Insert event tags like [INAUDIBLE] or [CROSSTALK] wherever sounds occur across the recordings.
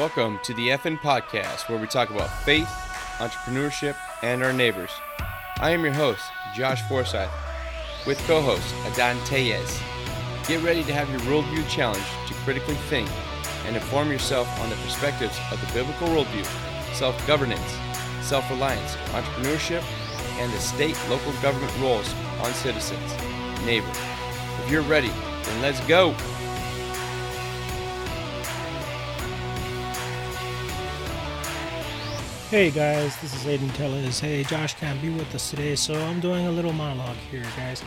Welcome to the FEN Podcast, where we talk about faith, entrepreneurship, and our neighbors. I am your host, Josh Forsythe, with co host Adan Tellez. Get ready to have your worldview challenged to critically think and inform yourself on the perspectives of the biblical worldview, self governance, self reliance, entrepreneurship, and the state local government roles on citizens. Neighbor. If you're ready, then let's go. Hey guys, this is Adan Tellez. Hey, Josh can't be with us today, so I'm doing a little monologue here, guys.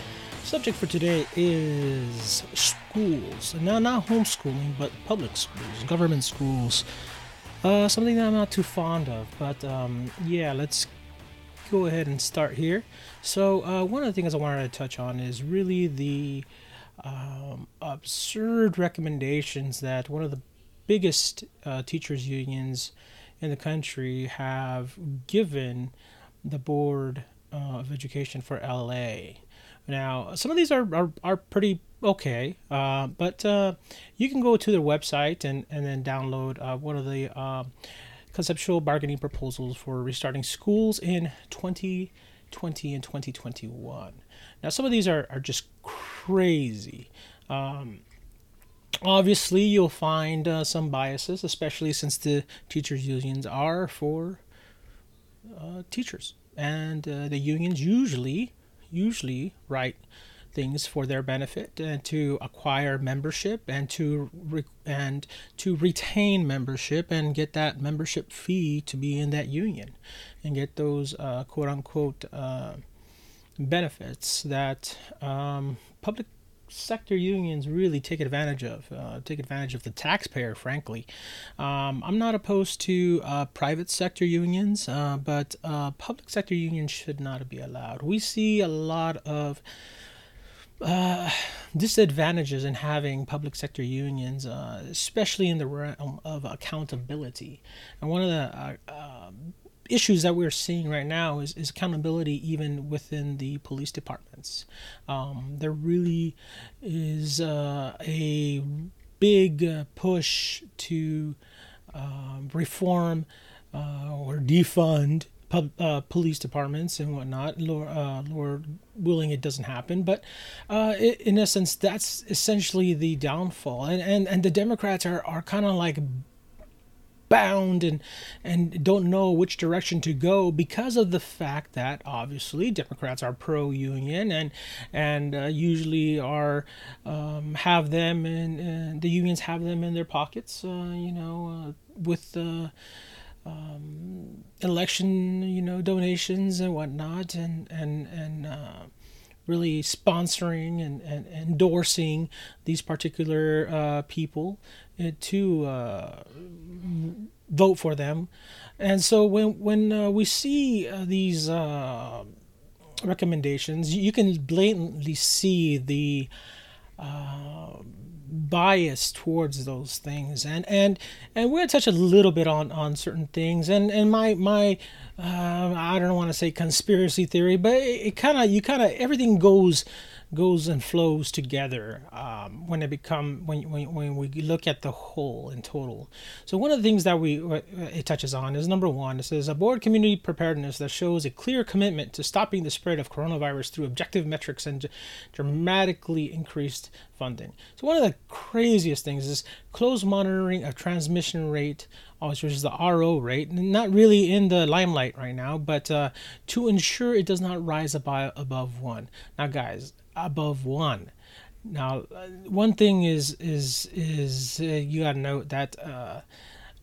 Subject for today is schools. Now, not homeschooling, but public schools, government schools. Uh, something that I'm not too fond of, but um, yeah, let's go ahead and start here. So, uh, one of the things I wanted to touch on is really the um, absurd recommendations that one of the biggest uh, teachers' unions in the country have given the Board uh, of Education for LA. Now, some of these are, are, are pretty okay, uh, but uh, you can go to their website and, and then download uh, one of the uh, conceptual bargaining proposals for restarting schools in 2020 and 2021. Now, some of these are, are just crazy. Um, obviously you'll find uh, some biases especially since the teachers unions are for uh, teachers. And uh, the unions usually usually write things for their benefit and to acquire membership and to re- and to retain membership and get that membership fee to be in that union and get those uh, quote unquote uh, benefits that um, public sector unions really take advantage of, uh, take advantage of the taxpayer, frankly. Um, I'm not opposed to uh, private sector unions, uh, but uh, public sector unions should not be allowed. We see a lot of uh, disadvantages in having public sector unions, uh, especially in the realm of accountability. And one of the issues that we're seeing right now is, is accountability even within the police departments. Um, there really is uh, a big uh, push to uh, reform uh, or defund pub, uh, police departments and whatnot. Lord, uh, Lord, willing, it doesn't happen. But it, in essence, that's essentially the downfall. And, and, and the Democrats are, are kind of like bound and and don't know which direction to go because of the fact that obviously Democrats are pro-union and and uh, usually are um, have them and the unions have them in their pockets uh, you know uh, with um, election you know donations and whatnot and and and uh, really sponsoring and, and endorsing these particular uh, people uh, to uh, vote for them. And so when when uh, we see uh, these uh, recommendations, you can blatantly see the bias towards those things. And and and we're gonna touch a little bit on on certain things. And and my my uh, i don't want to say conspiracy theory but it, it kind of you kind of everything goes goes and flows together um, when it become when, when, when we look at the whole in total. So one of the things that we uh, it touches on is number one. It says a board community preparedness that shows a clear commitment to stopping the spread of coronavirus through objective metrics and dramatically increased funding. So one of the craziest things is close monitoring of transmission rate which is the RO rate, not really in the limelight right now, but uh, to ensure it does not rise above one. Now, guys, above one. Now, uh, one thing is is is uh, you got to note that uh,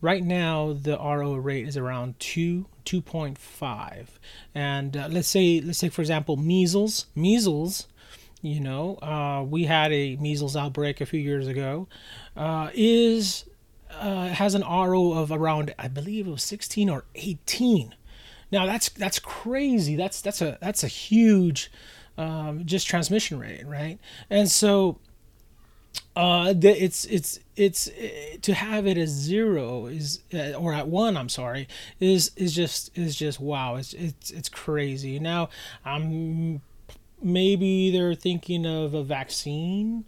right now the RO rate is around two, two point five, and uh, let's say let's say for example measles, measles. You know, uh, we had a measles outbreak a few years ago. Uh, is has an RO of around I believe it was sixteen or eighteen. Now that's that's crazy. That's that's a that's a huge um, just transmission rate, right? And so uh, the, it's it's it's to have it as zero is uh, or at one i'm sorry is is just is just wow it's it's it's crazy now i'm maybe they're thinking of a vaccine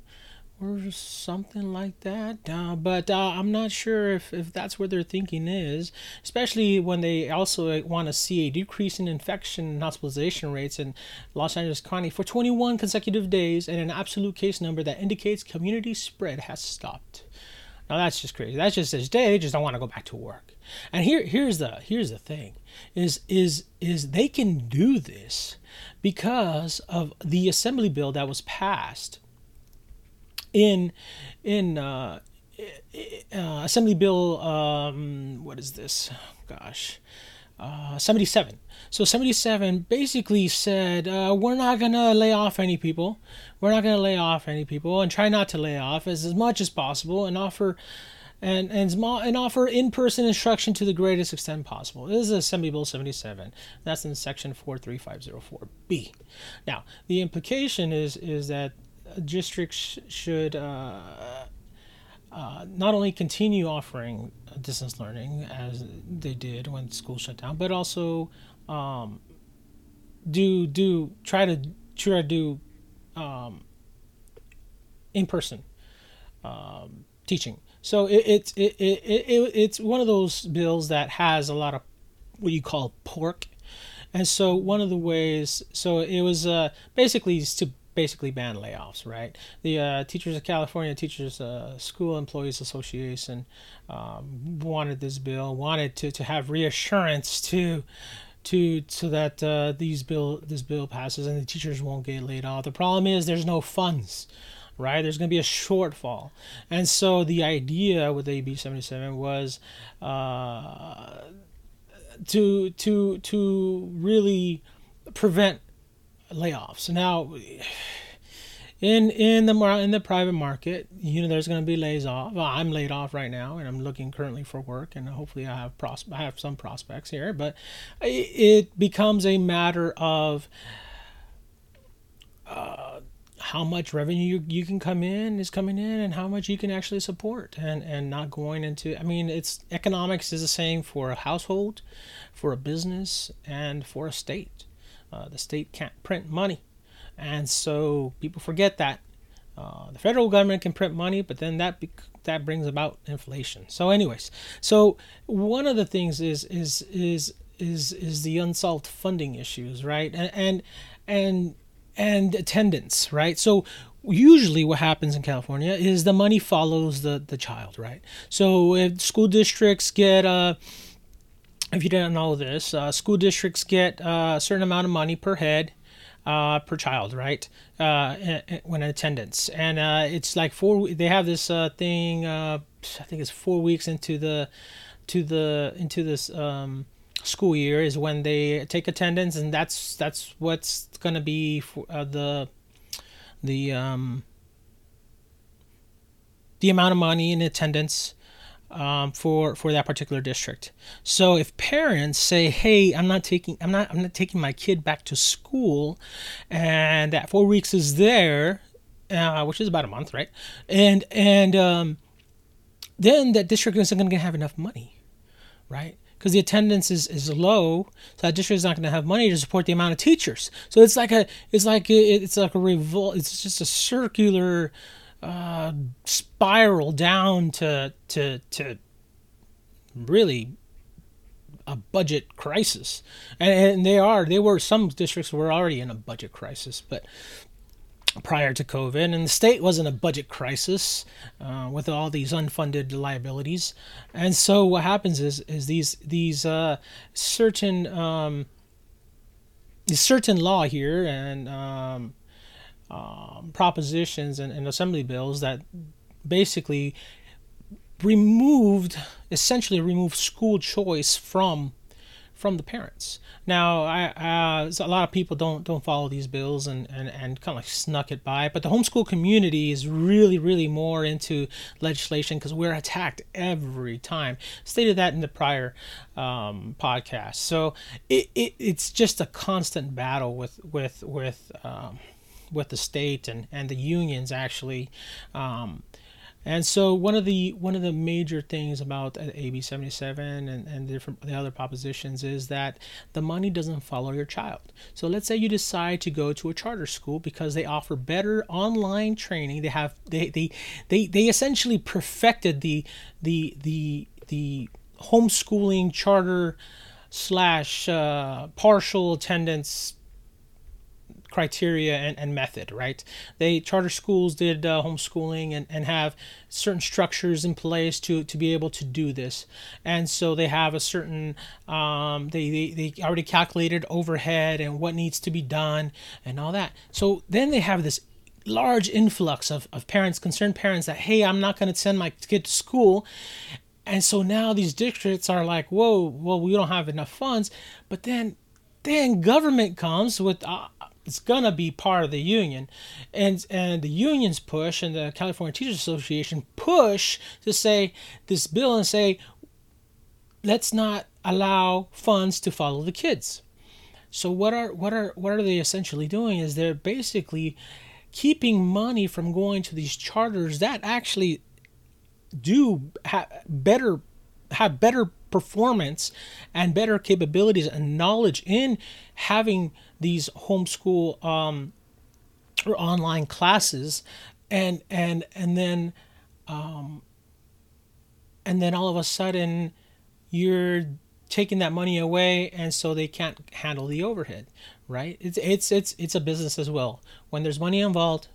or something like that. Uh, but uh, I'm not sure if, if that's where their thinking is, especially when they also want to see a decrease in infection and hospitalization rates in Los Angeles County for 21 consecutive days and an absolute case number that indicates community spread has stopped. Now that's just crazy. That's just this day. They just don't want to go back to work. And here, here's the here's the thing: is is is they can do this because of the assembly bill that was passed in in uh, uh, Assembly Bill. Um, what is this? Gosh, uh, 77. So 77 basically said uh, we're not gonna lay off any people. We're not gonna lay off any people, and try not to lay off as, as much as possible, and offer. And, and, and offer in-person instruction to the greatest extent possible. This is Assembly Bill 77. That's in section 43504B. Now, the implication is is that districts should uh, uh, not only continue offering distance learning as they did when school shut down, but also um, do do try to try to do um, in person um, teaching. So it, it's it, it, it, it's one of those bills that has a lot of what you call pork, and so one of the ways so it was uh, basically to basically ban layoffs, right? The uh, Teachers of California Teachers uh, School Employees Association um, wanted this bill, wanted to, to have reassurance to to so that uh, these bill this bill passes and the teachers won't get laid off. The problem is there's no funds. Right, there's going to be a shortfall, and so the idea with AB 77 was uh, to to to really prevent layoffs. Now, in in the in the private market, you know, there's going to be lays off. Well, I'm laid off right now, and I'm looking currently for work, and hopefully, I have pros- I have some prospects here. But it becomes a matter of uh, how much revenue you, you can come in is coming in, and how much you can actually support, and and not going into. I mean, it's economics is the same for a household, for a business, and for a state uh, the state can't print money. And so people forget that. Uh, the federal government can print money, but then that that brings about inflation. So, anyways, so one of the things is is is is is the unsolved funding issues, right? And and and, and attendance, right? So usually what happens in California is the money follows the the child, right? So if school districts get uh if you didn't know this, uh, school districts get uh, a certain amount of money per head. Uh, per child, right? Uh, when in attendance, and uh, it's like four. They have this uh, thing. I think it's four weeks into the, to the into this um, school year is when they take attendance, and that's that's what's gonna be for, the, the um, the amount of money in attendance um, for for that particular district. So if parents say, "Hey, I'm not taking I'm not I'm not taking my kid back to school," and that four weeks is there, uh, which is about a month, right? And and um, then that district isn't going to have enough money, right? Because the attendance is, is low, so that district is not going to have money to support the amount of teachers. So it's like a it's like a, it's like a revolt. It's just a circular uh, spiral down to to to really a budget crisis, and, and they are they were some districts were already in a budget crisis, but prior to COVID, and the state was in a budget crisis uh, with all these unfunded liabilities, and so what happens is is these these uh, certain um, certain law here and um, um, propositions and, and assembly bills that basically removed essentially removed school choice from from the parents. Now, I, uh, a lot of people don't don't follow these bills and, and, and kind of like snuck it by, but the homeschool community is really, really more into legislation because we're attacked every time. Stated that in the prior um, podcast. So it, it, it's just a constant battle with with with um, with the state and, and the unions actually um, And so one of the one of the major things about AB 77 and, and different the other propositions is that the money doesn't follow your child. So let's say you decide to go to a charter school because they offer better online training. They have they they they, they essentially perfected the the the the homeschooling charter slash uh, partial attendance criteria and, and method, right? They charter schools did uh, homeschooling and, and have certain structures in place to, to be able to do this. And so they have a certain, um, they, they, they already calculated overhead and what needs to be done and all that. So then they have this large influx of, of parents, concerned parents that, hey, I'm not going to send my kid to school. And so now these districts are like, whoa, well, we don't have enough funds. But then, then government comes with, uh, it's gonna be part of the union, and and the unions push and the California Teachers Association push to say this bill and say, let's not allow funds to follow the kids. So what are what are what are they essentially doing? Is they're basically keeping money from going to these charters that actually do have better have better performance and better capabilities and knowledge in having these homeschool um, or online classes and and and then um, and then all of a sudden you're taking that money away and so they can't handle the overhead right? It's it's it's it's a business as well. When there's money involved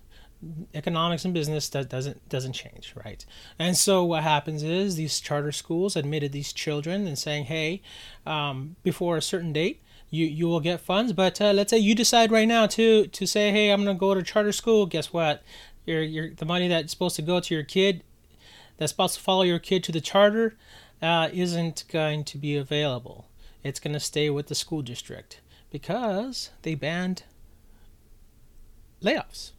economics and business that doesn't doesn't change right? And so what happens is these charter schools admitted these children and saying hey um, before a certain date you you will get funds but uh, let's say you decide right now to to say hey i'm to go to charter school guess what your your the money that's supposed to go to your kid that's supposed to follow your kid to the charter uh, isn't going to be available it's to stay with the school district because they banned layoffs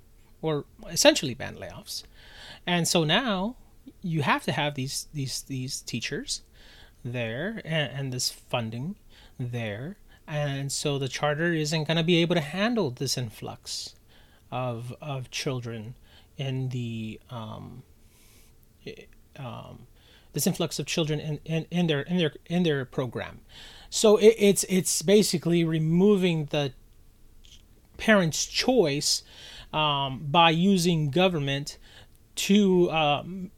or essentially banned layoffs. And so now you have to have these these these teachers there and, and this funding there. And so the charter isn't going to be able to handle this influx of of children in the um, um, this influx of children in, in, in their in their in their program. So it, it's it's basically removing the parent's choice um, by using government to um,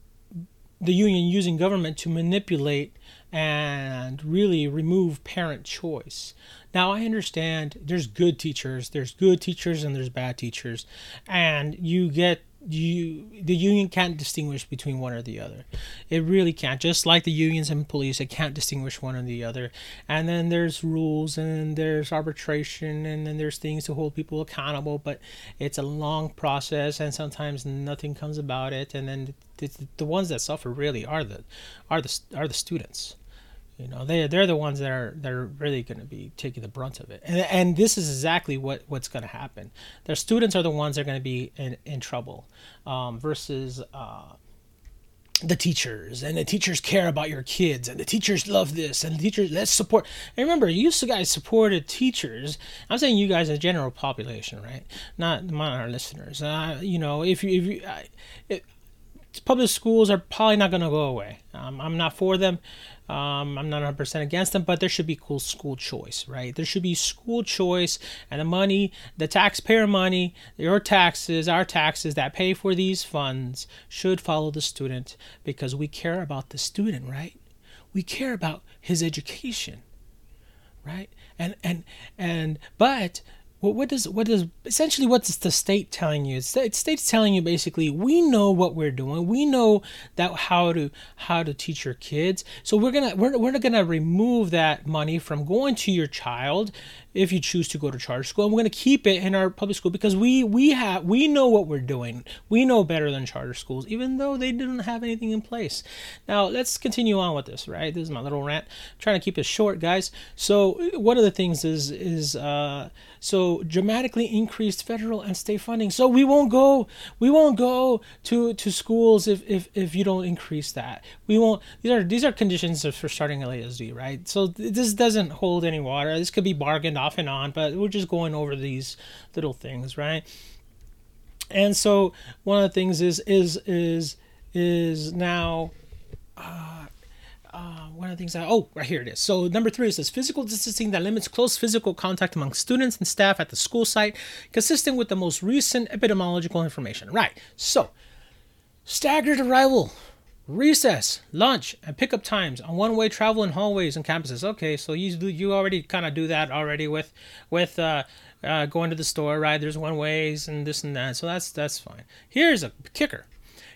the union using government to manipulate and really remove parent choice. Now I understand there's good teachers, there's good teachers and there's bad teachers, and you get you the union can't distinguish between one or the other. It really can't. Just like the unions and police it can't distinguish one or the other. And then there's rules and there's arbitration and then there's things to hold people accountable but it's a long process and sometimes nothing comes about it. And then the, the ones that suffer really are the are the are the students you know, they they're the ones that are they're really going to be taking the brunt of it, and and this is exactly what what's going to happen. Their students are the ones that are going to be in in trouble, um, versus. Uh, the teachers. And the teachers care about your kids and the teachers love this and the teachers let's support. And remember you guys supported teachers. I'm saying you guys as general population right? Not not our listeners. Uh, you know if you if you uh, it, public schools are probably not going to go away. Um, i'm not for them um, I'm not 100% against them, but there should be cool school choice, right? There should be school choice, and the money, the taxpayer money, your taxes, our taxes that pay for these funds should follow the student because we care about the student, right? We care about his education, right? And and and but what, what does what does essentially what's the state telling you? The state's telling you basically we know what we're doing. We know that how to how to teach your kids. So we're gonna we're, we're gonna remove that money from going to your child if you choose to go to charter school. And we're to keep it in our public school because we we have we know what we're doing. We know better than charter schools, even though they didn't have anything in place. Now let's continue on with this. Right, this is my little rant. I'm trying to keep it short, guys. So one of the things is is uh, so dramatically increased federal and state funding. So we won't go we won't go to to schools if if if you don't increase that. We won't. These are these are conditions for starting LASD, right? So this doesn't hold any water. This could be bargained off and on, but we're just going over these little things, right? And so one of the things is is is is now uh, uh, one of the things I oh right here it is. So number three says physical distancing that limits close physical contact among students and staff at the school site, consistent with the most recent epidemiological information. Right. So staggered arrival, recess, lunch, and pickup times on one-way travel in hallways and campuses. Okay, so you you already kind of do that already with with uh, uh, going to the store, right? There's one ways and this and that, so that's that's fine. Here's a kicker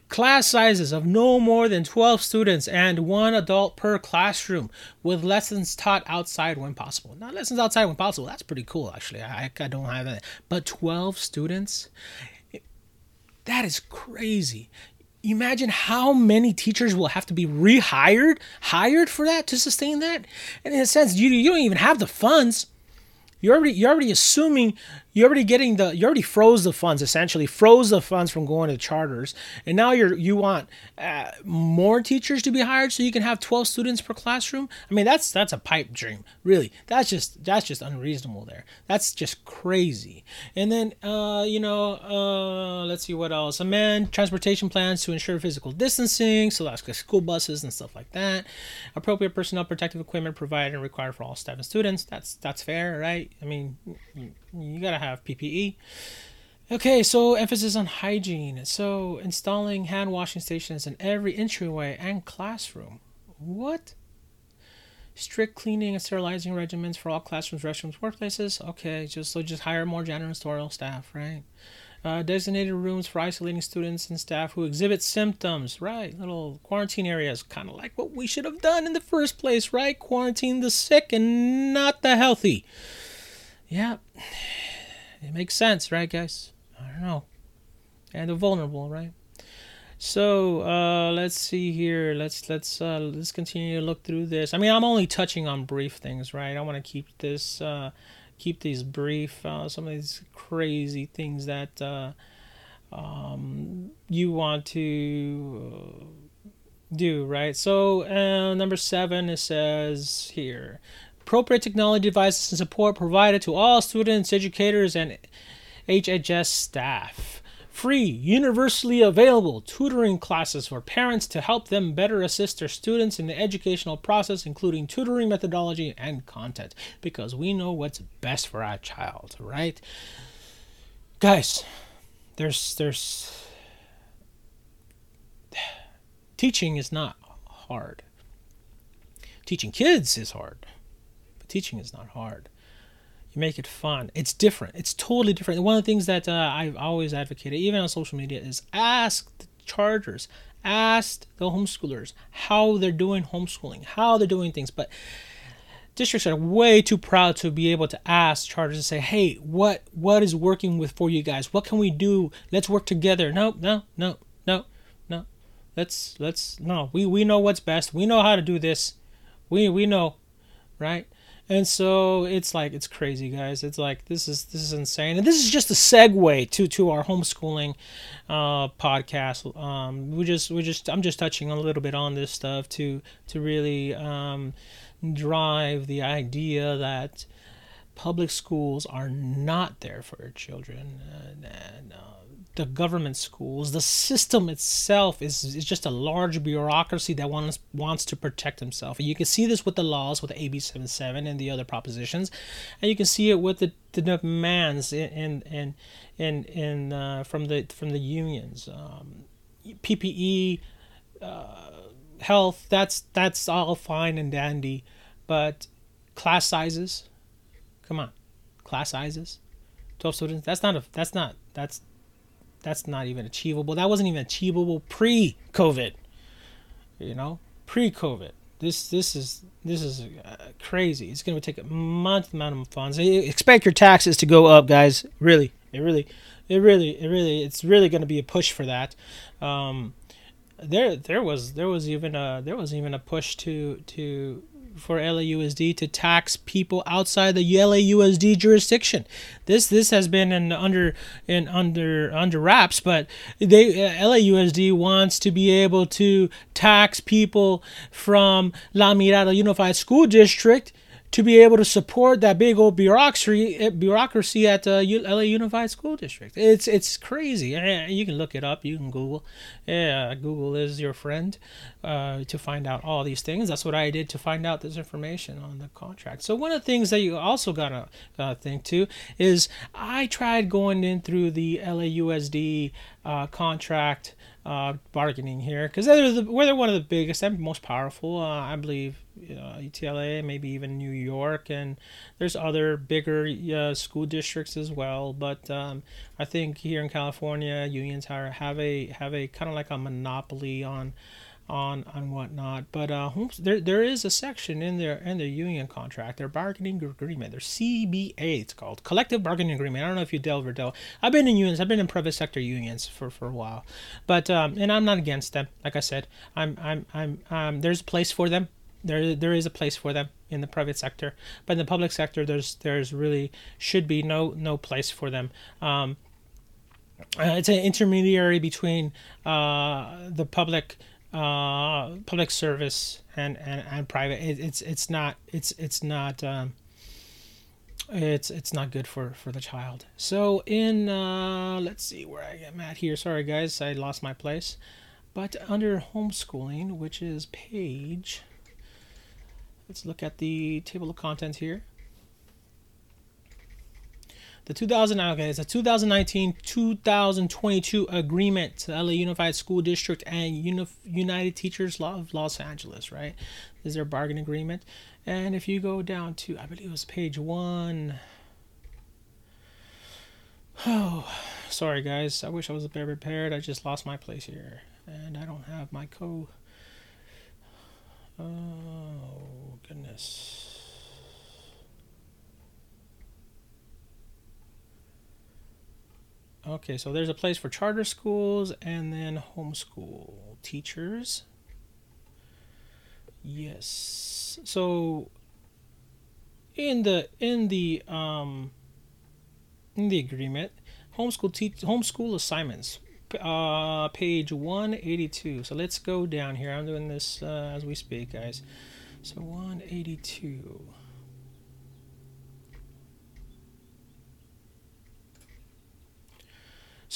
class sizes of no more than 12 students and one adult per classroom with lessons taught outside when possible. Not lessons outside when possible that's pretty cool actually. I, I don't have that. But 12 students? That is crazy. Imagine how many teachers will have to be rehired hired for that to sustain that? And in a sense you, you don't even have the funds. You're already you're already assuming you're already getting the you already froze the funds essentially froze the funds from going to charters. And now you're you want uh, more teachers to be hired so you can have 12 students per classroom? I mean that's that's a pipe dream really. That's just that's just unreasonable there. That's just crazy. And then uh, you know uh, let's see what else. Amend transportation plans to ensure physical distancing so that's like school buses and stuff like that. Appropriate personnel protective equipment provided and required for all staff and students. That's that's fair right? I mean you gotta have PPE. Okay, so emphasis on hygiene. So installing hand washing stations in every entryway and classroom. What? Strict cleaning and sterilizing regimens for all classrooms, restrooms, workplaces. Okay, just so just hire more janitorial staff, right? Uh, designated rooms for isolating students and staff who exhibit symptoms, right? Little quarantine areas, kind of like what we should have done in the first place, right? Quarantine the sick and not the healthy. Yeah, it makes sense, right, guys? I don't know. And the vulnerable, right? So uh, let's see here. Let's let's uh, let's continue to look through this. I mean, I'm only touching on brief things, right? I want to keep this uh, keep these brief. Uh, some of these crazy things that uh, um, you want to uh, do, right? So uh, number seven, it says here appropriate technology devices and support provided to all students, educators, and HHS staff. Free, universally available tutoring classes for parents to help them better assist their students in the educational process, including tutoring methodology and content, because we know what's best for our child, right? Guys, there's there's [SIGHS] teaching is not hard. Teaching kids is hard teaching is not hard. You make it fun. It's different. It's totally different. One of the things that uh, I've always advocated, even on social media, is ask the charters, ask the homeschoolers how they're doing homeschooling, how they're doing things. But districts are way too proud to be able to ask charters and say, "Hey, what what is working with for you guys? What can we do? Let's work together." No, no, no, no, no. Let's let's no. We we know what's best. We know how to do this. We we know, right? And so it's like it's crazy guys. It's like this is this is insane. And this is just a segue to to our homeschooling uh podcast. Um we just we just i'm just touching a little bit on this stuff to to really um drive the idea that public schools are not there for children. And, uh, the government schools, the system itself is, is just a large bureaucracy that wants wants to protect himself. And you can see this with the laws, with AB 77 and the other propositions, and you can see it with the, the demands in in in, in uh, from the from the unions, um, PPE, uh, health. That's that's all fine and dandy, but class sizes, come on, class sizes, twelve students. That's not a that's not that's that's not even achievable. That wasn't even achievable pre-COVID. You know, pre-COVID. This this is this is uh, crazy. It's going to take a month amount of funds. Expect your taxes to go up, guys. Really, it really, it really, it really, it's really going to be a push for that. Um, there there was there was even a there was even a push to to for LAUSD to tax people outside the LAUSD jurisdiction. This this has been under in under under wraps, but they uh, LAUSD wants to be able to tax people from La Mirada Unified School District to be able to support that big old bureaucracy eh, bureaucracy at the LA Unified School District. It's it's crazy. You can look it up. You can Google. Yeah, Google is your friend uh, to find out all these things. That's what I did to find out this information on the contract. So one of the things that you also gotta, gotta think too is I tried going in through the LAUSD uh, contract uh, bargaining here because they're the, we're one of the biggest and most powerful. Uh, I believe uh, UTLA, maybe even New York, and there's other bigger uh, school districts as well. But um, I think here in California, unions are, have a have a kind of like a monopoly on on on whatnot. But uh, there there is a section in their in their union contract, their bargaining agreement, their CBA. It's called collective bargaining agreement. I don't know if you delve or delve. I've been in unions. I've been in private sector unions for, for a while, but um, and I'm not against them. Like I said, I'm I'm I'm um, there's a place for them. There there is a place for them in the private sector, but in the public sector, there's there's really should be no no place for them. Um, uh, it's an intermediary between uh, the public uh, public service and, and, and private. It, it's it's not it's it's not um, it's it's not good for for the child. So in uh, let's see where I am at here. Sorry guys, I lost my place. But under homeschooling, which is page, let's look at the table of contents here the 2000 okay, it's a 2019-2022 agreement to LA Unified School District and Unif- United Teachers Law of Los Angeles, right? This is their bargain agreement. And if you go down to, I believe it was page one. Oh, sorry guys. I wish I was better prepared. I just lost my place here, and I don't have my co. Oh goodness. Okay, so there's a place for charter schools and then homeschool teachers. Yes. So in the in the um in the agreement, homeschool te- homeschool assignments uh page 182. So let's go down here. I'm doing this uh, as we speak, guys. So 182.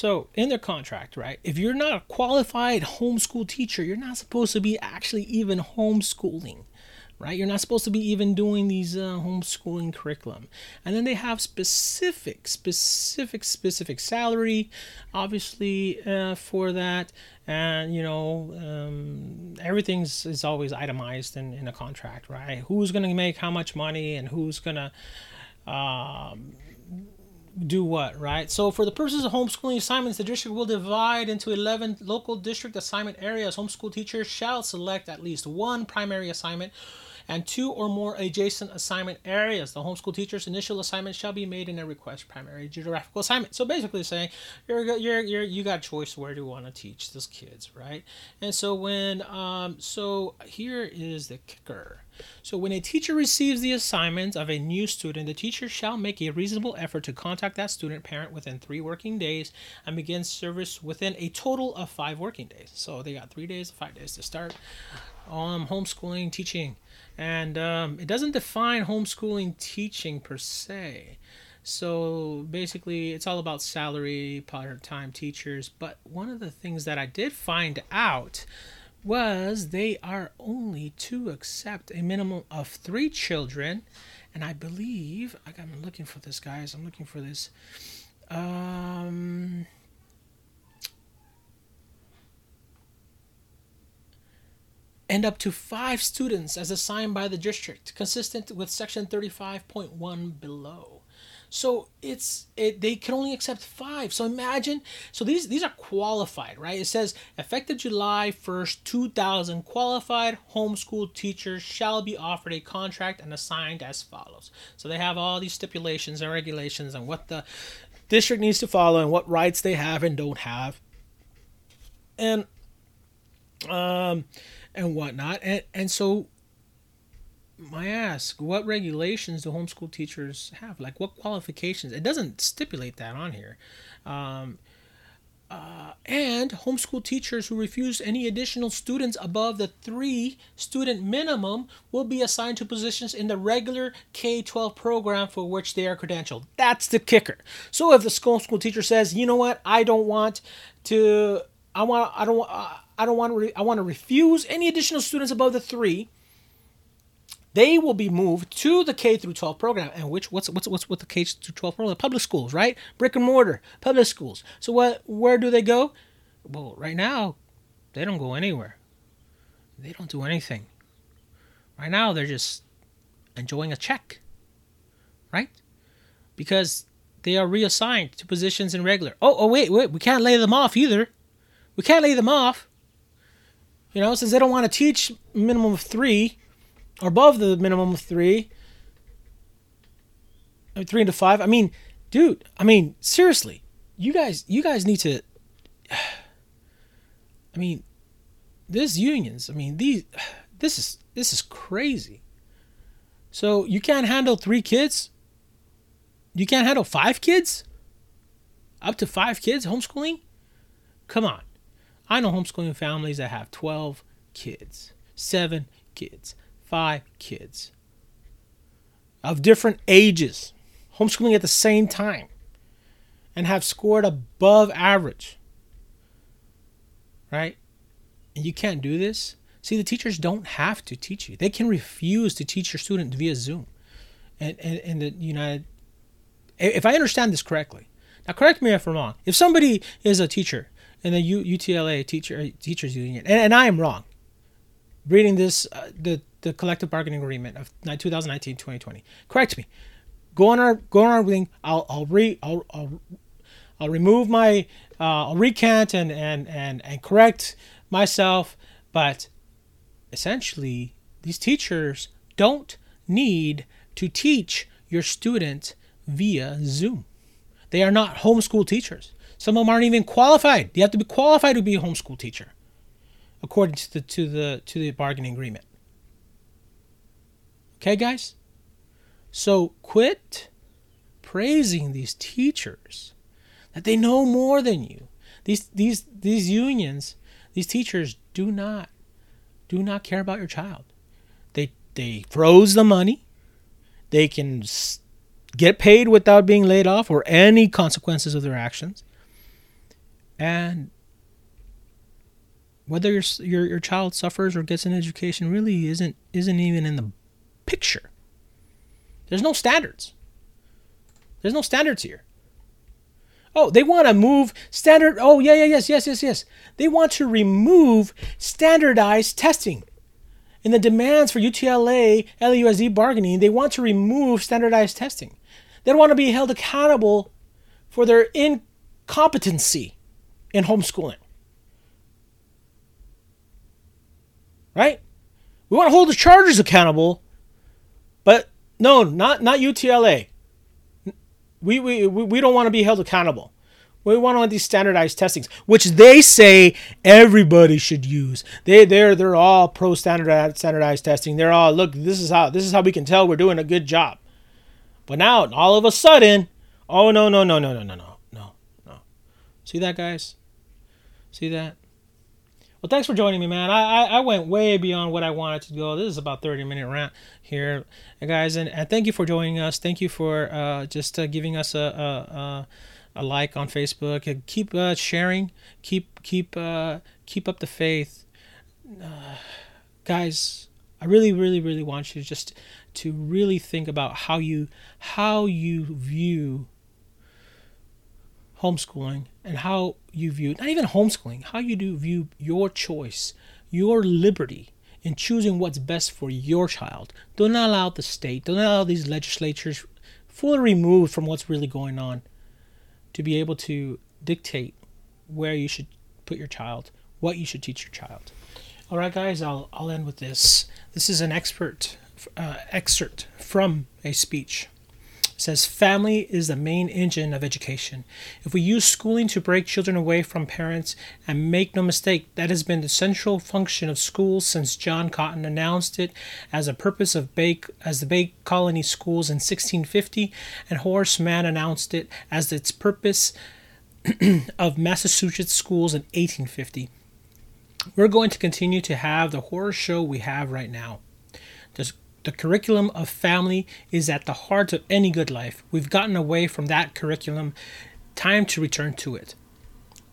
So, in their contract, right, if you're not a qualified homeschool teacher, you're not supposed to be actually even homeschooling, right? You're not supposed to be even doing these uh, homeschooling curriculum. And then they have specific, specific, specific salary, obviously, uh, for that. And, you know, um, everything's is always itemized in, in a contract, right? Who's going to make how much money and who's going to. Um, do what, right? So for the purposes of homeschooling assignments, the district will divide into 11 local district assignment areas. Homeschool teachers shall select at least one primary assignment and two or more adjacent assignment areas. The homeschool teacher's initial assignment shall be made in a request primary geographical assignment. So basically saying you're, you're, you're, you got choice where do you want to teach these kids, right? And so when, um, so here is the kicker. So when a teacher receives the assignment of a new student, the teacher shall make a reasonable effort to contact that student parent within three working days and begin service within a total of five working days. So they got three days, five days to start um, homeschooling teaching. And um, it doesn't define homeschooling teaching per se. So basically, it's all about salary, part time teachers. But one of the things that I did find out was they are only to accept a minimum of three children. And I believe, I'm looking for this, guys. I'm looking for this. Um, and up to five students as assigned by the district, consistent with section 35.1 below. So it's it, they can only accept five. So imagine. So these these are qualified, right? It says effective July first, two thousand. Qualified homeschool teachers shall be offered a contract and assigned as follows. So they have all these stipulations and regulations and what the district needs to follow and what rights they have and don't have. And um and whatnot. And and so my ask, what regulations do homeschool teachers have? Like, what qualifications? It doesn't stipulate that on here. Um, uh, and homeschool teachers who refuse any additional students above the three student minimum will be assigned to positions in the regular K 12 program for which they are credentialed. That's the kicker. So if the school school teacher says, you know what, I don't want to, I want, I don't, I don't want to, I want to refuse any additional students above the three they will be moved to the K through 12 program. And which what's what's what's with the K through 12 program? Public schools, right? Brick and mortar, public schools. So what where do they go? Well, right now, they don't go anywhere. They don't do anything. Right now, they're just enjoying a check. Right? Because they are reassigned to positions in regular. Oh, oh wait, wait, we can't lay them off either. We can't lay them off. You know, since they don't want to teach minimum of three, or above the minimum of three, uh, three into five. I mean, dude. I mean, seriously, you guys, you guys need to. [SIGHS] I mean, this unions. I mean, these. [SIGHS] This is this is crazy. So you can't handle three kids. You can't handle five kids. Up to five kids homeschooling. Come on. I know homeschooling families that have 12 kids, seven kids, five kids of different ages homeschooling at the same time and have scored above average. Right? And you can't do this. See, the teachers don't have to teach you. They can refuse to teach your student via Zoom. And, and, and the United, if I understand this correctly, now correct me if I'm wrong. If somebody is a teacher in the UTLA teacher teachers union, and, and I am wrong, reading this, uh, the the collective bargaining agreement of 2019-2020. Correct me. Go on our go on our link. I'll I'll re I'll I'll, I'll remove my uh, I'll recant and, and and and correct myself. But essentially, these teachers don't need to teach your student via Zoom. They are not homeschool teachers. Some of them aren't even qualified. You have to be qualified to be a homeschool teacher, according to the to the to the bargaining agreement. Okay, guys? So quit praising these teachers that they know more than you. These these these unions, these teachers do not do not care about your child. They they froze the money. They can get paid without being laid off or any consequences of their actions. And whether your your, your child suffers or gets an education really isn't isn't even in the picture. There's no standards. There's no standards here. Oh, they want to move standard. Oh, yeah, yeah, yes, yes, yes, yes. They want to remove standardized testing. In the demands for UTLA, LAUSD bargaining, they want to remove standardized testing. They don't want to be held accountable for their incompetency in homeschooling. Right? We want to hold the chargers accountable but no, not not UTLA. We we we don't want to be held accountable. We want to these standardized testings, which they say everybody should use. They they're they're all pro standardized standardized testing. They're all look. This is how this is how we can tell we're doing a good job. But now all of a sudden, oh no no no no no no no no no. See that guys? See that? Well, thanks for joining me, man. I, I, I, went way beyond what I wanted to go. This is about 30 minute rant here, guys, and, and thank you for joining us. Thank you for uh, just uh, giving us a, a, a, like on Facebook. And keep uh, sharing. Keep keep uh, keep up the faith, uh, guys. I really, really, really want you to just to really think about how you how you view homeschooling and how you view not even homeschooling, how you do view your choice, your liberty in choosing what's best for your child. Don't allow the state, don't allow these legislatures fully removed from what's really going on to be able to dictate where you should put your child, what you should teach your child. All right, guys, I'll, I'll end with this. This is an expert uh, excerpt from a speech says family is the main engine of education. If we use schooling to break children away from parents, and make no mistake, that has been the central function of schools since John Cotton announced it as a purpose of Bay, as the Bay Colony schools in 1650, and Horace Mann announced it as its purpose [CLEARS THROAT] of Massachusetts schools in 1850. We're going to continue to have the horror show we have right now. The, the curriculum of family is at the heart of any good life. We've gotten away from that curriculum. Time to return to it.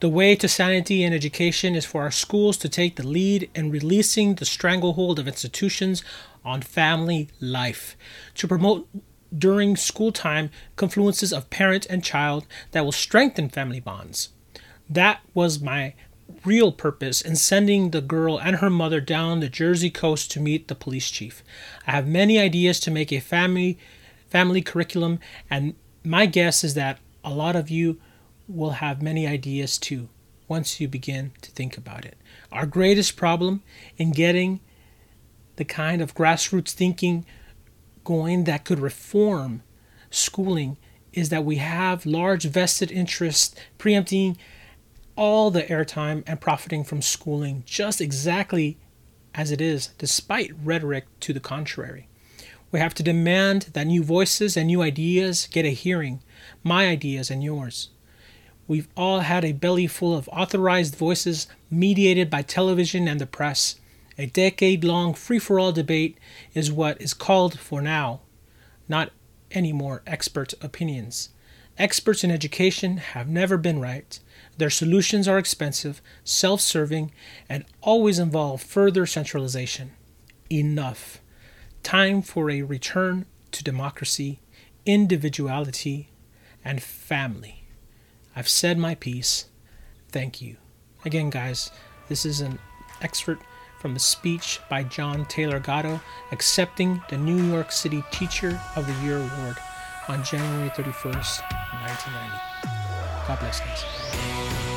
The way to sanity and education is for our schools to take the lead in releasing the stranglehold of institutions on family life, to promote during school time confluences of parent and child that will strengthen family bonds. That was my real purpose in sending the girl and her mother down the Jersey coast to meet the police chief. I have many ideas to make a family family curriculum and my guess is that a lot of you will have many ideas too once you begin to think about it. Our greatest problem in getting the kind of grassroots thinking going that could reform schooling is that we have large vested interests preempting all the airtime and profiting from schooling just exactly as it is, despite rhetoric to the contrary. We have to demand that new voices and new ideas get a hearing, my ideas and yours. We've all had a belly full of authorized voices mediated by television and the press. A decade long free for all debate is what is called for now, not any more expert opinions. Experts in education have never been right. Their solutions are expensive, self serving, and always involve further centralization. Enough. Time for a return to democracy, individuality, and family. I've said my piece. Thank you. Again, guys, this is an excerpt from the speech by John Taylor Gatto accepting the New York City Teacher of the Year Award on January 31st, 1990. God bless, guys.